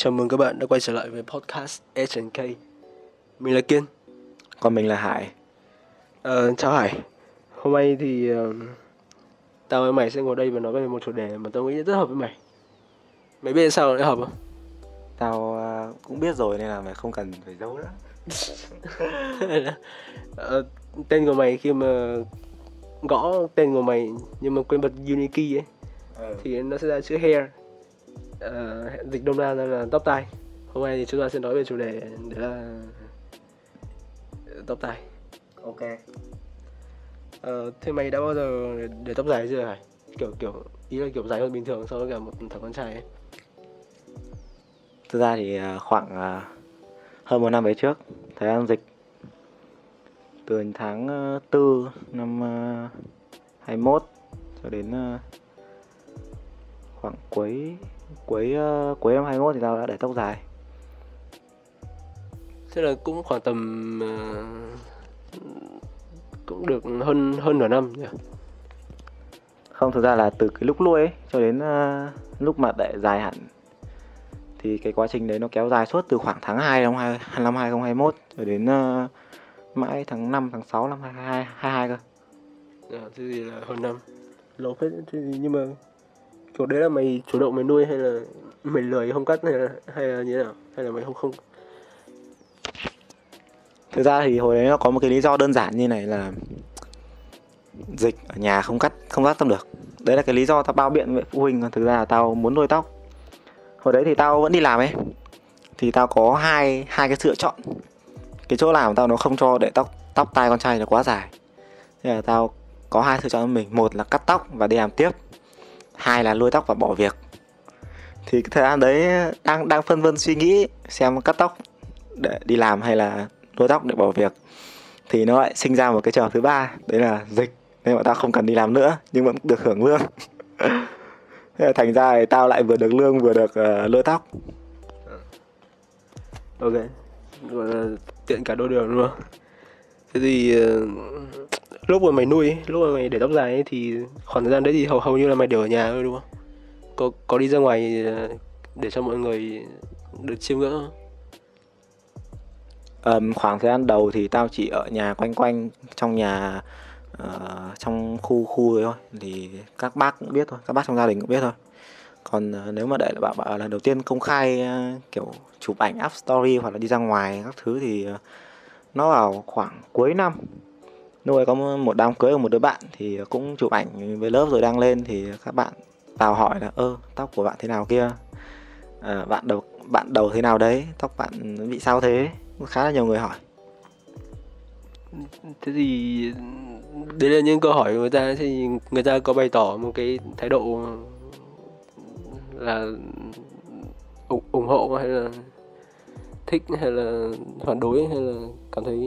Chào mừng các bạn đã quay trở lại với podcast S&K Mình là Kiên. Còn mình là Hải. Ờ, Chào Hải. Hôm nay thì uh, Tao với mày sẽ ngồi đây và nói về một chủ đề mà tao nghĩ rất hợp với mày. Mày biết sao lại hợp không? Tao uh, cũng biết rồi nên là mày không cần phải giấu nữa. Uh, Tên của mày khi mà gõ tên của mày nhưng mà quên bật Unikey ấy ừ. Thì nó sẽ ra chữ hair uh, dịch đông ra là tóc tai hôm nay thì chúng ta sẽ nói về chủ đề đấy là tóc tai ok. Uh, thế mày đã bao giờ để tóc dài chưa hả? Kiểu kiểu ý là kiểu dài hơn bình thường so với cả một thằng con trai ấy. Thực ra thì à, khoảng hơn một năm về trước thời gian dịch. Từ tháng 4 à, năm 21 cho đến khoảng cuối cuối uh, cuối năm 21 thì tao đã để tóc dài thế là cũng khoảng tầm uh, cũng được hơn hơn nửa năm nhỉ không thực ra là từ cái lúc nuôi ấy cho đến uh, lúc mà để dài hẳn thì cái quá trình đấy nó kéo dài suốt từ khoảng tháng 2 năm 2, năm 2021 cho đến uh, mãi tháng 5 tháng 6 năm 2022 cơ. À, thế thì là hơn năm. Lâu phết thế thì nhưng mà kiểu đấy là mày chủ động mày nuôi hay là mày lười không cắt hay là, hay là như thế nào? Hay là mày không không? Thực ra thì hồi đấy nó có một cái lý do đơn giản như này là dịch ở nhà không cắt không cắt tóc được. Đấy là cái lý do tao bao biện với phụ huynh. Thực ra là tao muốn nuôi tóc hồi đấy thì tao vẫn đi làm ấy. Thì tao có hai hai cái sự chọn. Cái chỗ làm của tao nó không cho để tóc tóc tai con trai nó quá dài. Thế là tao có hai sự chọn cho mình. Một là cắt tóc và đi làm tiếp hai là lôi tóc và bỏ việc. Thì cái thời gian đấy đang đang phân vân suy nghĩ xem cắt tóc để đi làm hay là lôi tóc để bỏ việc. Thì nó lại sinh ra một cái trường thứ ba đấy là dịch. Nên bọn tao không cần đi làm nữa nhưng vẫn được hưởng lương. Thế là thành ra thì tao lại vừa được lương vừa được uh, lôi tóc. Ok. Gọi là tiện cả đôi đường luôn thế thì uh, lúc mà mày nuôi lúc mà mày để tóc dài ấy, thì khoảng thời gian đấy thì hầu hầu như là mày đều ở nhà thôi đúng không? Có có đi ra ngoài ờ, để cho mọi người được chiêm ngưỡng không? Um, khoảng thời gian đầu thì tao chỉ ở nhà quanh quanh trong nhà uh, trong khu khu thôi. Thì các bác cũng biết thôi các bác trong gia đình cũng biết thôi. Còn uh, nếu mà để bảo bảo lần đầu tiên công khai uh, kiểu chụp ảnh up story hoặc là đi ra ngoài các thứ thì uh, nó vào khoảng cuối năm lúc ấy có một đám cưới của một đứa bạn thì cũng chụp ảnh với lớp rồi đăng lên thì các bạn vào hỏi là ơ tóc của bạn thế nào kia? À, bạn đầu bạn đầu thế nào đấy? Tóc bạn bị sao thế? Khá là nhiều người hỏi. Thế thì đấy là những câu hỏi của người ta. Thì người ta có bày tỏ một cái thái độ là ủng, ủng hộ hay là thích hay là phản đối hay là cảm thấy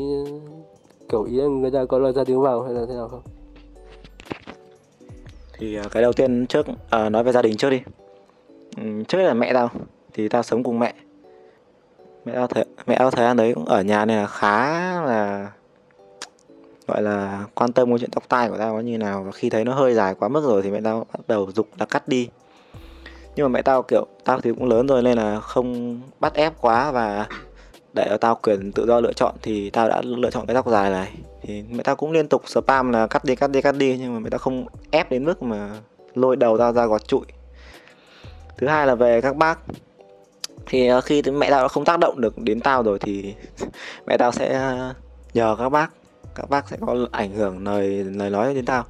kiểu ý là người ta có lời ra tiếng vào hay là thế nào không? Thì à, cái đầu tiên trước à, nói về gia đình trước đi. Ừ, trước là mẹ tao thì tao sống cùng mẹ. Mẹ tao thời mẹ tao thời gian đấy cũng ở nhà nên là khá là gọi là quan tâm câu chuyện tóc tai của tao nó như nào. Và khi thấy nó hơi dài quá mức rồi thì mẹ tao bắt đầu dục là cắt đi. Nhưng mà mẹ tao kiểu tao thì cũng lớn rồi nên là không bắt ép quá và để cho tao quyền tự do lựa chọn thì tao đã lựa chọn cái tóc dài này. Thì mẹ tao cũng liên tục spam là cắt đi cắt đi cắt đi nhưng mà mẹ tao không ép đến mức mà lôi đầu tao ra gọt trụi. Thứ hai là về các bác. Thì ờ, khi mẹ tao đã không tác động được đến tao rồi thì mẹ tao sẽ ờ, nhờ các bác. Các bác sẽ có ảnh hưởng lời lời nói đến tao.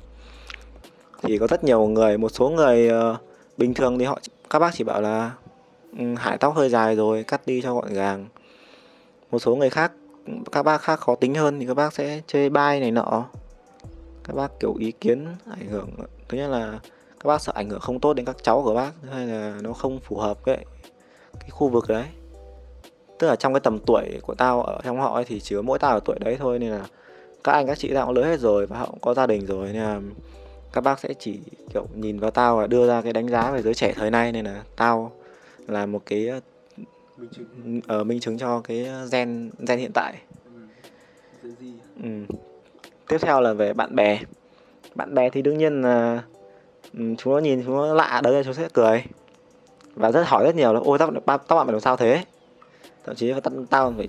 Thì có rất nhiều người một số người uh, bình thường thì họ các bác chỉ bảo là ừ, hải tóc hơi dài rồi cắt đi cho gọn gàng một số người khác, các bác khác khó tính hơn thì các bác sẽ chơi bai này nọ. Các bác kiểu ý kiến ảnh hưởng, thứ nhất là các bác sợ ảnh hưởng không tốt đến các cháu của bác thứ hai là nó không phù hợp với cái khu vực đấy. Tức là trong cái tầm tuổi của tao ở, trong họ ấy thì chỉ có mỗi tao ở tuổi đấy thôi, nên là các anh, các chị tao cũng lớn hết rồi và họ cũng có gia đình rồi, nên là các bác sẽ chỉ, kiểu, nhìn vào tao và đưa ra cái đánh giá về giới trẻ thời nay, nên là tao là một cái minh chứng. Ở ờ, minh chứng cho cái gen gen hiện tại. Ừ. ừ. tiếp theo là về bạn bè. Bạn bè thì đương nhiên là ừ, chúng nó nhìn chúng nó lạ đấy chúng sẽ cười. Và rất hỏi rất nhiều là ôi tóc tóc bạn phải làm sao thế? Thậm chí tao, tao phải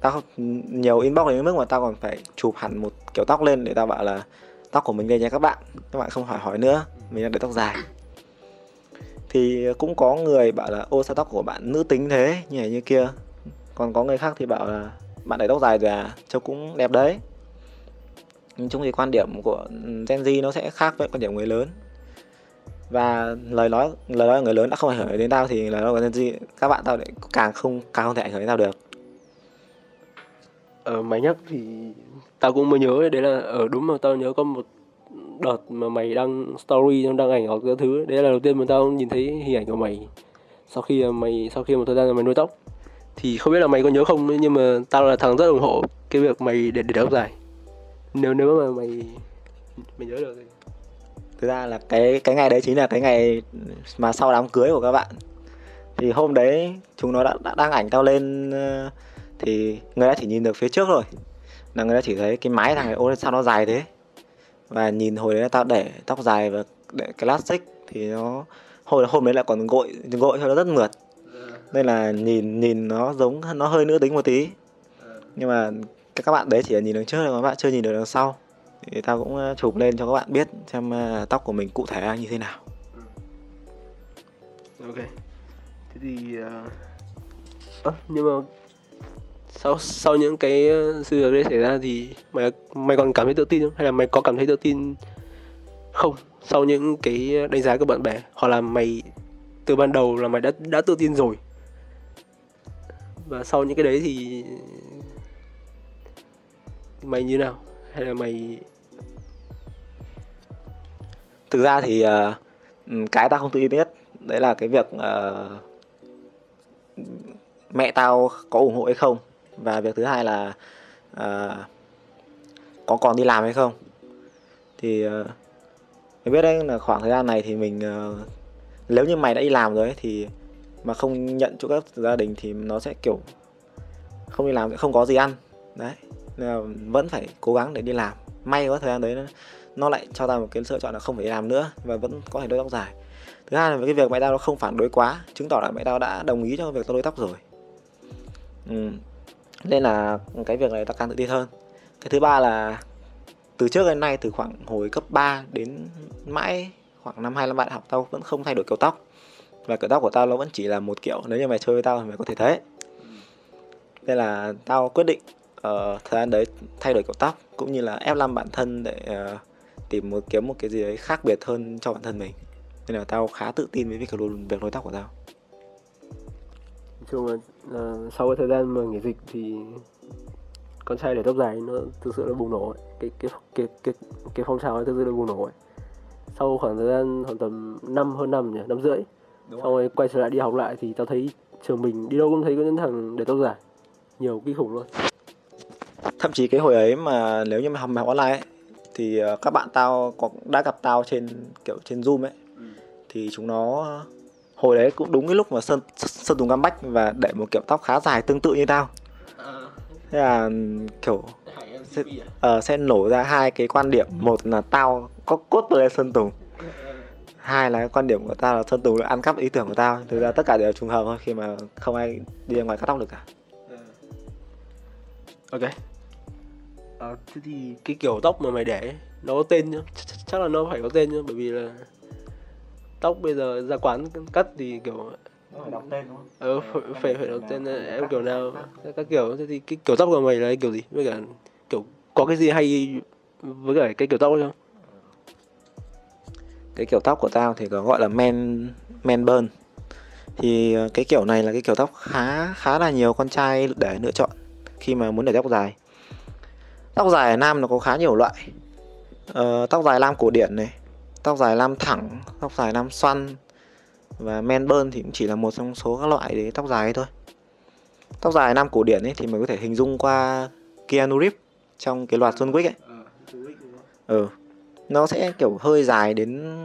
tao nhiều inbox đến mức mà tao còn phải chụp hẳn một kiểu tóc lên để tao bảo là tóc của mình đây nha các bạn các bạn không hỏi hỏi nữa. Mình đang để tóc dài thì cũng có người bảo là, ô, sao tóc của bạn nữ tính thế? Như này như kia. Còn có người khác thì bảo là, bạn để tóc dài rồi à trông cũng đẹp đấy. Nhưng chung thì quan điểm của Gen Z nó sẽ khác với quan điểm người lớn. Và lời nói lời nói của người lớn đã không ảnh hưởng đến tao thì lời nói của Gen Z, các bạn tao lại càng không càng không thể ảnh hưởng đến tao được. Ờ mày nhắc thì tao cũng mới nhớ đấy là ở đúng mà tao nhớ có một đợt mà mày đăng story đăng ảnh hoặc các thứ đấy là đầu tiên mà tao nhìn thấy hình ảnh của mày sau khi mày sau khi một thời gian mày nuôi tóc. Thì không biết là mày có nhớ không nhưng mà tao là thằng rất ủng hộ cái việc mày để để tóc dài. Nếu nếu mà mày mày nhớ được thì thực ra là cái cái ngày đấy chính là cái ngày mà sau đám cưới của các bạn. Thì hôm đấy chúng nó đã, đã đăng ảnh tao lên ờ, thì người ta chỉ nhìn được phía trước rồi. Là người ta chỉ thấy cái mái thằng này ôi sao nó dài thế? Và nhìn hồi đấy tao để tóc dài và để classic thì nó hồi hôm đấy lại còn gội gội cho nó rất mượt. Nên là nhìn nhìn nó giống nó hơi nữ tính một tí. Nhưng mà các bạn đấy chỉ là nhìn đằng trước thôi các bạn chưa nhìn được đằng sau. Thì tao cũng ờ, chụp lên cho các bạn biết xem ờ, tóc của mình cụ thể như thế nào. Ok. Thế thì uh... à, nhưng mà sau sau những cái ờ, sự việc đấy xảy ra thì mày mày còn cảm thấy tự tin không? Hay là mày có cảm thấy tự tin không? Sau những cái đánh giá của bạn bè hoặc là mày từ ban đầu là mày đã đã tự tin rồi. Và sau những cái đấy thì mày như nào? Hay là mày thực ra thì uh, cái tao không tự tin nhất đấy là cái việc uh, mẹ tao có ủng hộ hay không và việc thứ hai là uh, có còn đi làm hay không? Thì ờ, uh, mình biết đấy là khoảng thời gian này thì mình uh, nếu như mày đã đi làm rồi ấy, thì mà không nhận chỗ cấp gia đình thì nó sẽ kiểu không đi làm sẽ không có gì ăn. Đấy nên là vẫn phải cố gắng để đi làm. May có thời gian đấy nó, nó lại cho ta một cái lựa chọn là không phải đi làm nữa và vẫn có thể đôi tóc dài. Thứ hai là cái việc mẹ tao nó không phản đối quá chứng tỏ là mẹ tao đã đồng ý cho việc tao đối tóc rồi. Ừ nên là cái việc này tao càng tự tin hơn. Cái thứ ba là từ trước đến nay từ khoảng hồi cấp 3 đến mãi khoảng năm hai năm bạn học tao vẫn không thay đổi kiểu tóc. Và kiểu tóc của tao nó vẫn chỉ là một kiểu nếu như mày chơi với tao thì mày có thể thấy nên là tao quyết định uh, thời gian đấy thay đổi kiểu tóc cũng như là ép làm bản thân để uh, tìm một kiếm một cái gì đấy khác biệt hơn cho bản thân mình. Nên là tao khá tự tin với việc việc nối tóc của tao. Chung là uh, sau cái thời gian mà nghỉ dịch thì con trai để tóc dài nó thực sự là bùng nổ ấy. cái cái cái cái cái phong trào ấy thực sự là bùng nổ ấy. sau khoảng thời gian khoảng tầm năm hơn năm nhỉ năm rưỡi Đúng xong rồi quay trở lại đi học lại thì tao thấy trường mình đi đâu cũng thấy có những thằng để tóc dài nhiều kinh khủng luôn thậm chí cái hồi ấy mà nếu như mà học, học online ấy, thì uh, các bạn tao có đã gặp tao trên kiểu trên zoom ấy ừ. thì chúng nó hồi đấy cũng đúng cái lúc mà sơn sơn tùng comeback và để một kiểu tóc khá dài tương tự như tao. À. thế là kiểu sẽ, uh, sẽ nổ ra hai cái quan điểm. Một là tao có cốt lên sơn tùng hai là quan điểm của tao là sơn tùng đã ăn cắp ý tưởng của tao. Thực ra tất cả đều trùng hợp thôi khi mà không ai đi ra ngoài cắt tóc được cả. Ok. À, thế thì cái kiểu tóc mà mày để nó có tên nhá? Chắc, chắc là nó phải có tên nhá bởi vì là tóc bây giờ ra quán cắt thì kiểu phải đọc tên đúng không? Ừ, phải, phải, phải đọc tên em kiểu nào? các kiểu thế thì cái kiểu tóc của mày là kiểu gì? Với cả kiểu có cái gì hay với cả cái kiểu tóc không? Cái kiểu tóc của tao thì có gọi là men men burn thì ờ, cái kiểu này là cái kiểu tóc khá khá là nhiều con trai để lựa chọn khi mà muốn để tóc dài. Tóc dài ở nam nó có khá nhiều loại. Uh, tóc dài lam cổ điển này tóc dài lam thẳng tóc dài lam xoăn. Và men bơn thì cũng chỉ là một trong số các loại để tóc dài ấy thôi. Tóc dài nam cổ điển ấy thì mình có thể hình dung qua Keanu Reeves trong cái loạt John Wick ấy. Ừ nó sẽ kiểu hơi dài đến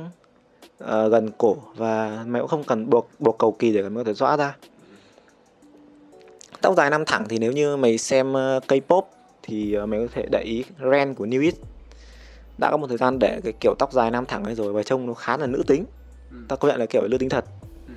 uh, gần cổ và mày cũng không cần buộc buộc cầu kỳ để có thể rõ ra. Tóc dài nam thẳng thì nếu như mày xem uh, K-pop thì uh, mày có thể để ý Ren của New It đã có một thời gian để cái kiểu tóc dài nam thẳng ấy rồi và trông nó khá là nữ tính. Ừ. ta công nhận là kiểu nữ tính thật. Ừ.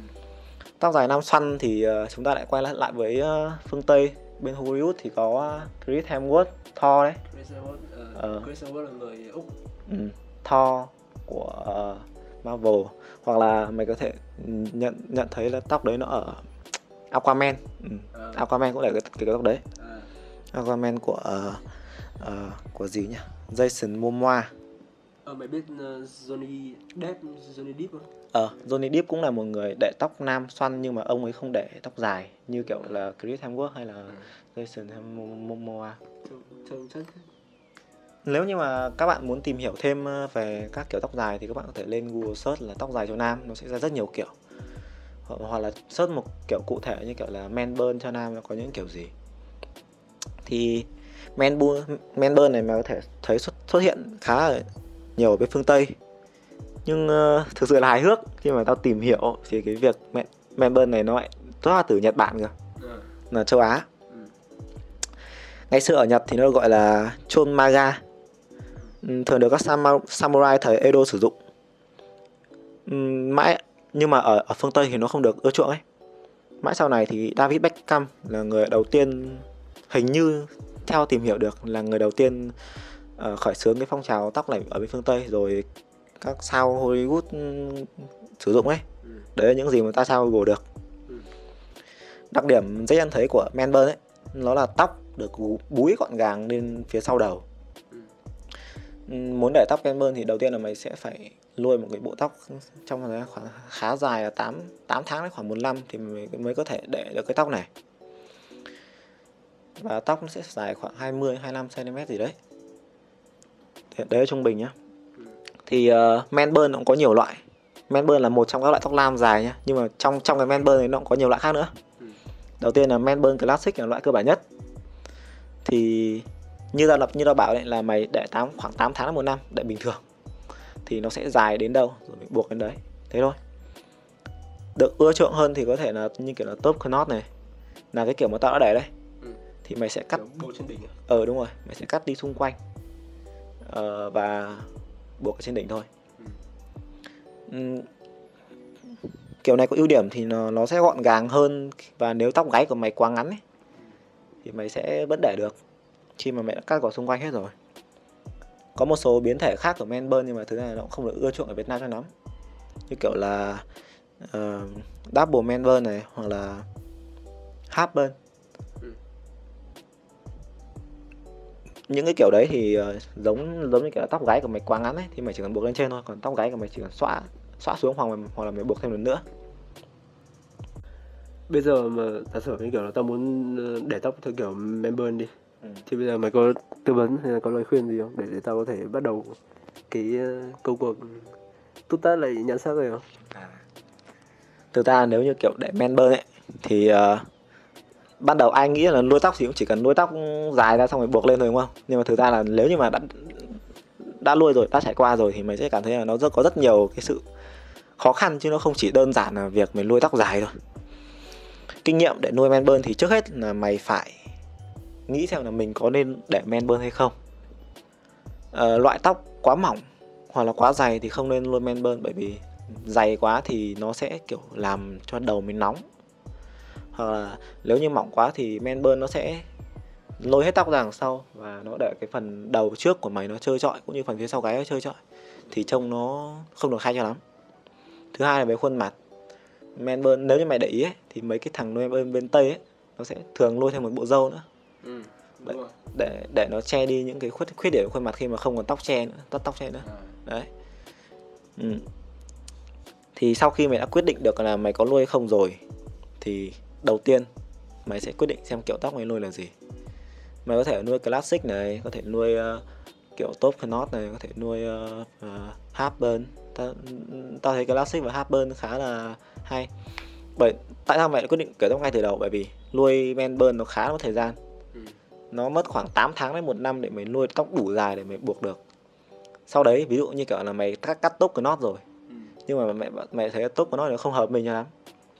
tóc dài nam xoăn thì uh, chúng ta lại quay lại lại với uh, phương tây. Bên Hollywood thì có uh, Chris Hemsworth Thor đấy. Chris Hemsworth, uh, Ờ. Chris Hemsworth là người úc. Ừ. Thor của uh, Marvel. Hoặc là mày có thể nhận nhận thấy là tóc đấy nó ở Aquaman. Ừ. Ờ, Aquaman cũng để cái, cái tóc đấy. À, Aquaman của uh, uh, của gì nhỉ Jason Momoa ờ, mày biết uh, Johnny Depp Johnny Depp không Ờ, Johnny Depp cũng là một người để tóc nam xoăn nhưng mà ông ấy không để tóc dài như kiểu là Chris Hemsworth hay là Jason Momoa. trông chất Nếu như mà các bạn muốn tìm hiểu thêm ờ, về các kiểu tóc dài thì các bạn có thể lên Google search là tóc dài cho nam, nó sẽ ra rất nhiều kiểu. Hoặc, hoặc là search một kiểu cụ thể như kiểu là man bun cho nam nó có những kiểu gì. Thì man bun này mà có thể thấy xuất xuất hiện khá là nhiều ở bên phương Tây. Nhưng uh, thực sự là hài hước khi mà tao tìm hiểu thì cái việc man, này nó lại xuất phát từ Nhật Bản cơ, là châu Á. ngày xưa ở Nhật thì nó gọi là chon maga ừ, thường được các samurai thời Edo sử dụng ừ, mãi nhưng mà ở ở phương Tây thì nó không được ưa chuộng ấy mãi sau này thì David Beckham là người đầu tiên hình như theo tìm hiểu được là người đầu tiên ờ, khởi xướng cái phong trào tóc này ở bên phương Tây rồi các sao Hollywood ừm, sử dụng ấy Ừ. đấy là những gì mà ta sao Google được Ừ. đặc điểm dễ nhận thấy của man bun ấy nó là tóc được búi gọn gàng lên phía sau đầu Ừ. Muốn để tóc bun thì đầu tiên là mày sẽ phải nuôi một cái bộ tóc trong khoảng khá dài là 8, 8 tháng đến khoảng một năm thì mày mới có thể để được cái tóc này và tóc nó sẽ dài khoảng 20 25 cm gì đấy. Thì đấy là trung bình nhá. Thì uh, men burn nó cũng có nhiều loại. Men burn là một trong các loại tóc lam dài nhá nhưng mà trong trong cái men burn này nó cũng có nhiều loại khác nữa. Đầu tiên là men burn classic là loại cơ bản nhất. Thì như ta lập như ta bảo đấy là mày để 8 khoảng 8 tháng đến một năm để bình thường. Thì nó sẽ dài đến đâu rồi mình buộc đến đấy. Thế thôi. Được ưa chuộng hơn thì có thể là như kiểu là top knot này. Là cái kiểu mà tao đã để đây thì mày sẽ cắt bầu trên đỉnh à? ờ đúng rồi mày sẽ cắt đi xung quanh. Ờ, và buộc ở trên đỉnh thôi. Ừ. Kiểu này có ưu điểm thì nó nó sẽ gọn gàng hơn và nếu tóc gáy của mày quá ngắn ấy, thì mày sẽ vẫn để được. Khi mà mày đã cắt cỏ xung quanh hết rồi. Có một số biến thể khác của man bun nhưng mà thứ này nó cũng không được ưa chuộng ở Việt Nam cho lắm. Như kiểu là ờ, double man bun này hoặc là half bun những cái kiểu đấy thì ờ, giống giống như kiểu tóc gáy của mày quá ngắn ấy thì mày chỉ cần buộc lên trên thôi còn tóc gáy của mày chỉ cần xõa xõa xuống hoặc là, hoặc là mày buộc thêm lần nữa. Bây giờ mà giả sử như kiểu là tao muốn ờ, để tóc theo kiểu member đi Ừ. thì bây giờ mày có tư vấn hay là có lời khuyên gì không? Để, để tao có thể bắt đầu cái ờ, công cuộc tút tát lại nhan sắc này không? Thực ra nếu như kiểu để men bơn ấy thì ờ, ban đầu ai nghĩ là nuôi tóc thì cũng chỉ cần nuôi tóc dài ra xong rồi buộc lên thôi đúng không? Nhưng mà thực ra là nếu như mà đã đã nuôi rồi đã trải qua rồi thì mày sẽ cảm thấy là nó rất có rất nhiều cái sự khó khăn chứ nó không chỉ đơn giản là việc mình nuôi tóc dài thôi kinh nghiệm để nuôi men bơn thì trước hết là mày phải nghĩ xem là mình có nên để men bơn hay không. À, loại tóc quá mỏng hoặc là quá dày thì không nên nuôi men bơn bởi vì dày quá thì nó sẽ kiểu làm cho đầu mình nóng hoặc là nếu như mỏng quá thì men bơn nó sẽ lôi hết tóc ra đằng sau và nó để cái phần đầu trước của mày nó trơ trọi cũng như phần phía sau gáy nó trơ trọi. Thì trông nó không được hay cho lắm. Thứ hai là về khuôn mặt. Men bơn nếu như mày để ý ấy, thì mấy cái thằng nuôi bên bên tây ấy nó sẽ thường lôi thêm một bộ râu nữa. Ừ rồi. để để nó che đi những cái khuyết khuyết điểm của khuôn mặt khi mà không còn tóc che nữa tóc tóc che nữa. Đấy. Ừ. thì sau khi mày đã quyết định được là mày có nuôi hay không rồi thì đầu tiên mày sẽ quyết định xem kiểu tóc mày nuôi là gì. Mày có thể nuôi classic này có thể nuôi ờ, kiểu top knot này có thể nuôi uh, uh, half burn tao tao thấy classic và half burn khá là hay. Bởi tại sao mày lại quyết định kiểu tóc ngay từ đầu? Bởi vì nuôi men burn nó khá là mất thời gian. Ừ. nó mất khoảng 8 tháng đến một năm để mày nuôi tóc đủ dài để mày buộc được. Sau đấy ví dụ như kiểu là mày cắt cắt tóc knot rồi. Ừ. Nhưng mà mày mày thấy tóc knot nó không hợp mình cho lắm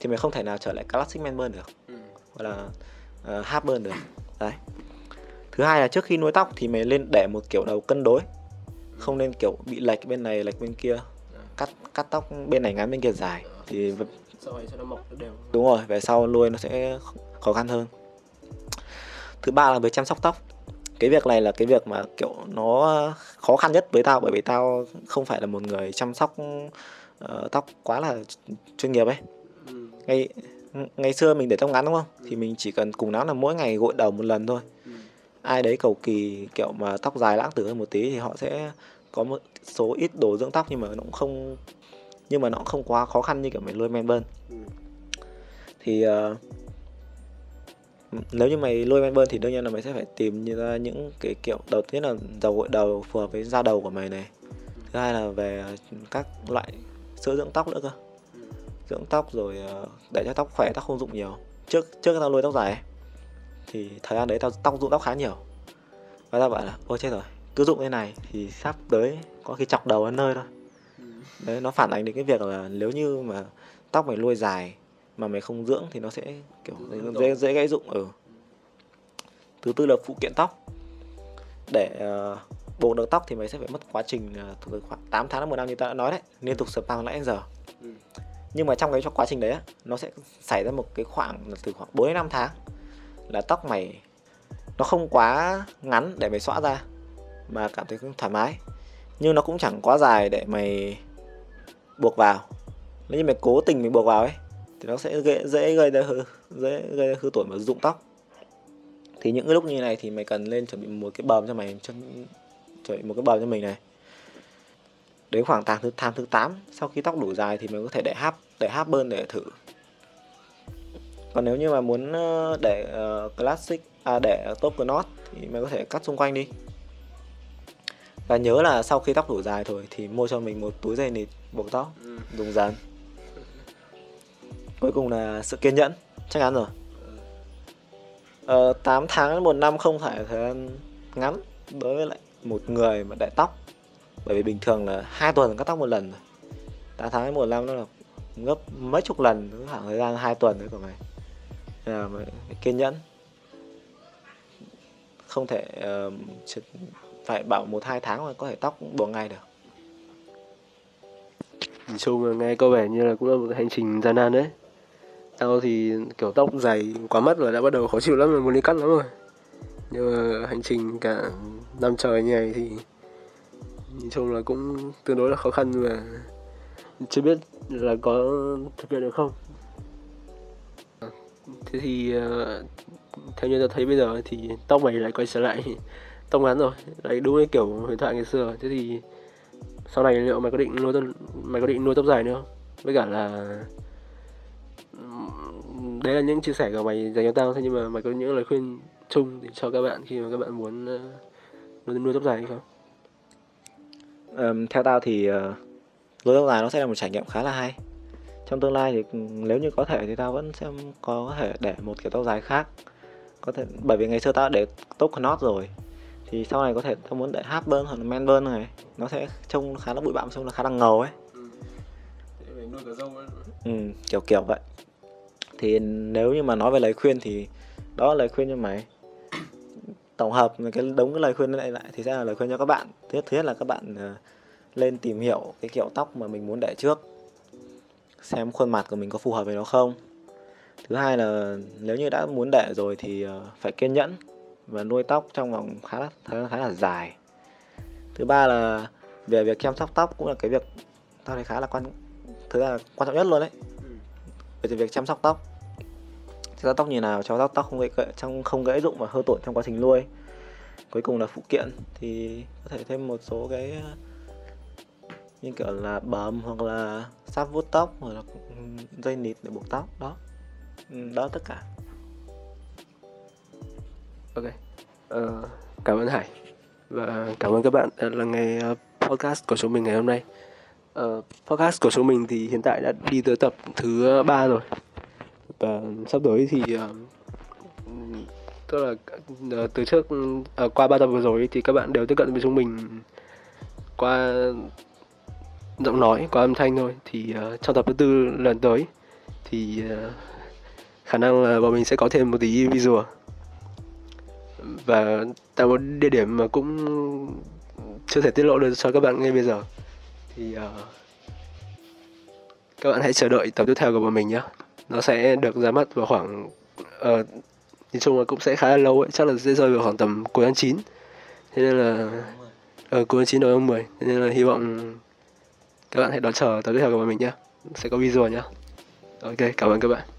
thì mày không thể nào trở lại classic burn được. Ừ. Hoặc là uh, half burn được. Đấy. Thứ hai là trước khi nuôi tóc thì mày lên để một kiểu đầu cân đối. Không nên kiểu bị lệch bên này lệch bên kia. Cắt cắt tóc bên này ngắn bên kia dài. Thì sau này cho nó mọc đều. Đúng rồi về sau nuôi nó sẽ khó khăn hơn. Thứ ba là về chăm sóc tóc. Cái việc này là cái việc mà kiểu nó khó khăn nhất với tao bởi vì tao không phải là một người chăm sóc uh, tóc quá là chuyên nghiệp ấy ngày ngày xưa mình để tóc ngắn đúng không? Thì mình chỉ cần cùng lắm là mỗi ngày gội đầu một lần thôi. Ai đấy cầu kỳ kiểu mà tóc dài lãng tử hơn một tí thì họ sẽ có một số ít đồ dưỡng tóc nhưng mà nó cũng không nhưng mà nó cũng không quá khó khăn như kiểu mày lôi men bơn. Thì uh, nếu như mày lôi men bơn thì đương nhiên là mày sẽ phải tìm ra những cái kiểu đầu tiên là dầu gội đầu phù hợp với da đầu của mày này. Thứ hai là về các loại sữa dưỡng tóc nữa cơ. Ừ dưỡng tóc rồi ờ, để cho tóc khỏe tóc không rụng nhiều trước trước tao nuôi tóc dài thì thời gian đấy tao tóc rụng tóc khá nhiều và tao bảo là ôi chết rồi cứ rụng thế này thì sắp tới có khi chọc đầu đến nơi thôi Ừ. đấy nó phản ánh đến cái việc là nếu như mà tóc mày nuôi dài mà mày không dưỡng thì nó sẽ kiểu dễ đầu. dễ gãy rụng ừ. thứ tư là phụ kiện tóc để uh, buộc được tóc thì mày sẽ phải mất quá trình uh, từ khoảng 8 tháng đến một năm như ta đã nói đấy liên tục spa từ nãy đến giờ Ừ nhưng mà trong cái quá trình đấy á, nó sẽ xảy ra một cái khoảng từ khoảng 4 đến 5 tháng là tóc mày nó không quá ngắn để mày xõa ra mà cảm thấy cũng thoải mái. Nhưng nó cũng chẳng quá dài để mày buộc vào. Nếu như mày cố tình mày buộc vào ấy thì nó sẽ dễ, dễ gây ra hư dễ gây ra hư tổn và rụng tóc. Thì những cái lúc như này thì mày cần lên chuẩn bị một cái bờm cho mày cho, chuẩn bị một cái bờm cho mình này đến khoảng tháng thứ tháng thứ 8 sau khi tóc đủ dài thì mình có thể để háp để háp bơn để thử. Còn nếu như mà muốn ờ, để ờ, classic à để top knot thì mày có thể cắt xung quanh đi. Và nhớ là sau khi tóc đủ dài rồi thì mua cho mình một túi dây nịt buộc tóc Ừ. dùng dần cuối cùng là sự kiên nhẫn chắc chắn rồi. Ờ, 8 tháng đến một năm không phải là thời gian ngắn đối với lại một người mà đại tóc bởi vì bình thường là hai tuần cắt tóc một lần rồi. 8 tháng đến một năm nó là gấp mấy chục lần cứ khoảng thời gian hai tuần đấy của mày. Là mày kiên nhẫn. Không thể uh, phải bảo một hai tháng mà có thể tóc buộc ngay được. Nhìn chung là nghe có vẻ như là cũng là một hành trình gian nan đấy. Tao thì kiểu tóc dày quá mất rồi đã bắt đầu khó chịu lắm rồi muốn đi cắt lắm rồi. Nhưng mà hành trình cả năm trời như này thì Nhìn chung là cũng tương đối là khó khăn và chưa biết là có thực hiện được không. Thế thì ờ, theo như tôi thấy bây giờ thì tóc mày lại quay trở lại tóc ngắn rồi Lại đúng cái kiểu huyền thoại ngày xưa. Thế thì sau này liệu mày có định nuôi tóc mày có định nuôi tóc dài nữa không? Với cả là đấy là những chia sẻ của mày dành cho tao thế nhưng mà mày có những lời khuyên chung để cho các bạn khi mà các bạn muốn ờ, nuôi, nuôi tóc dài hay không? Ờm, theo tao thì uh, nuôi tóc dài nó sẽ là một trải nghiệm khá là hay. Trong tương lai thì ừ, nếu như có thể thì tao vẫn sẽ có thể để một kiểu tóc dài khác. Có thể bởi vì ngày xưa tao để tóc knot rồi. Thì sau này có thể tao muốn để half burn hoặc là man burn này nó sẽ trông khá là bụi bặm trông là khá là ngầu ấy. Cả dâu ừ, kiểu kiểu vậy. Thì nếu như mà nói về lời khuyên thì đó là lời khuyên cho mày tổng hợp cái đống cái lời khuyên lại lại thì sẽ là lời khuyên cho các bạn. Thứ nhất, thứ nhất là các bạn ờ, lên tìm hiểu cái kiểu tóc mà mình muốn để trước xem khuôn mặt của mình có phù hợp với nó không. Thứ hai là nếu như đã muốn để rồi thì ờ, phải kiên nhẫn và nuôi tóc trong vòng khá là gian khá là dài. Thứ ba là về việc chăm sóc tóc cũng là cái việc tao thấy khá là quan thứ là quan trọng nhất luôn đấy. Về việc chăm sóc tóc chăm tóc như nào cho tóc tóc không gãy trong không gãy rụng và hư tổn trong quá trình nuôi. Cuối cùng là phụ kiện thì có thể thêm một số cái như kiểu là bờm hoặc là sáp vuốt tóc hoặc là dây nịt để buộc tóc đó. Ừ, đó tất cả. Ok. Uh, cảm ơn Hải. Và cảm ơn các bạn đã lắng nghe ờ, podcast của chúng mình ngày hôm nay. Uh, podcast của chúng mình thì hiện tại đã đi tới tập thứ ba rồi và sắp tới thì ờ, tức là ờ, từ trước ờ, qua ba tập vừa rồi thì các bạn đều tiếp cận với chúng mình qua giọng nói qua âm thanh thôi. Thì uh, trong tập thứ tư lần tới thì uh, khả năng là bọn mình sẽ có thêm một tí visual. Và tại một địa điểm mà cũng chưa thể tiết lộ được cho các bạn ngay bây giờ. Thì uh, các bạn hãy chờ đợi tập tiếp theo của bọn mình nhé nó sẽ được ra mắt vào khoảng uh, nhìn chung là cũng sẽ khá là lâu ấy. Chắc là sẽ rơi vào khoảng tầm cuối tháng 9 thế nên là ở uh, cuối tháng 9 đầu tháng 10 thế nên là hy vọng các bạn hãy đón chờ tập tiếp theo của bọn mình nhé sẽ có video nhé ok cảm ơn các bạn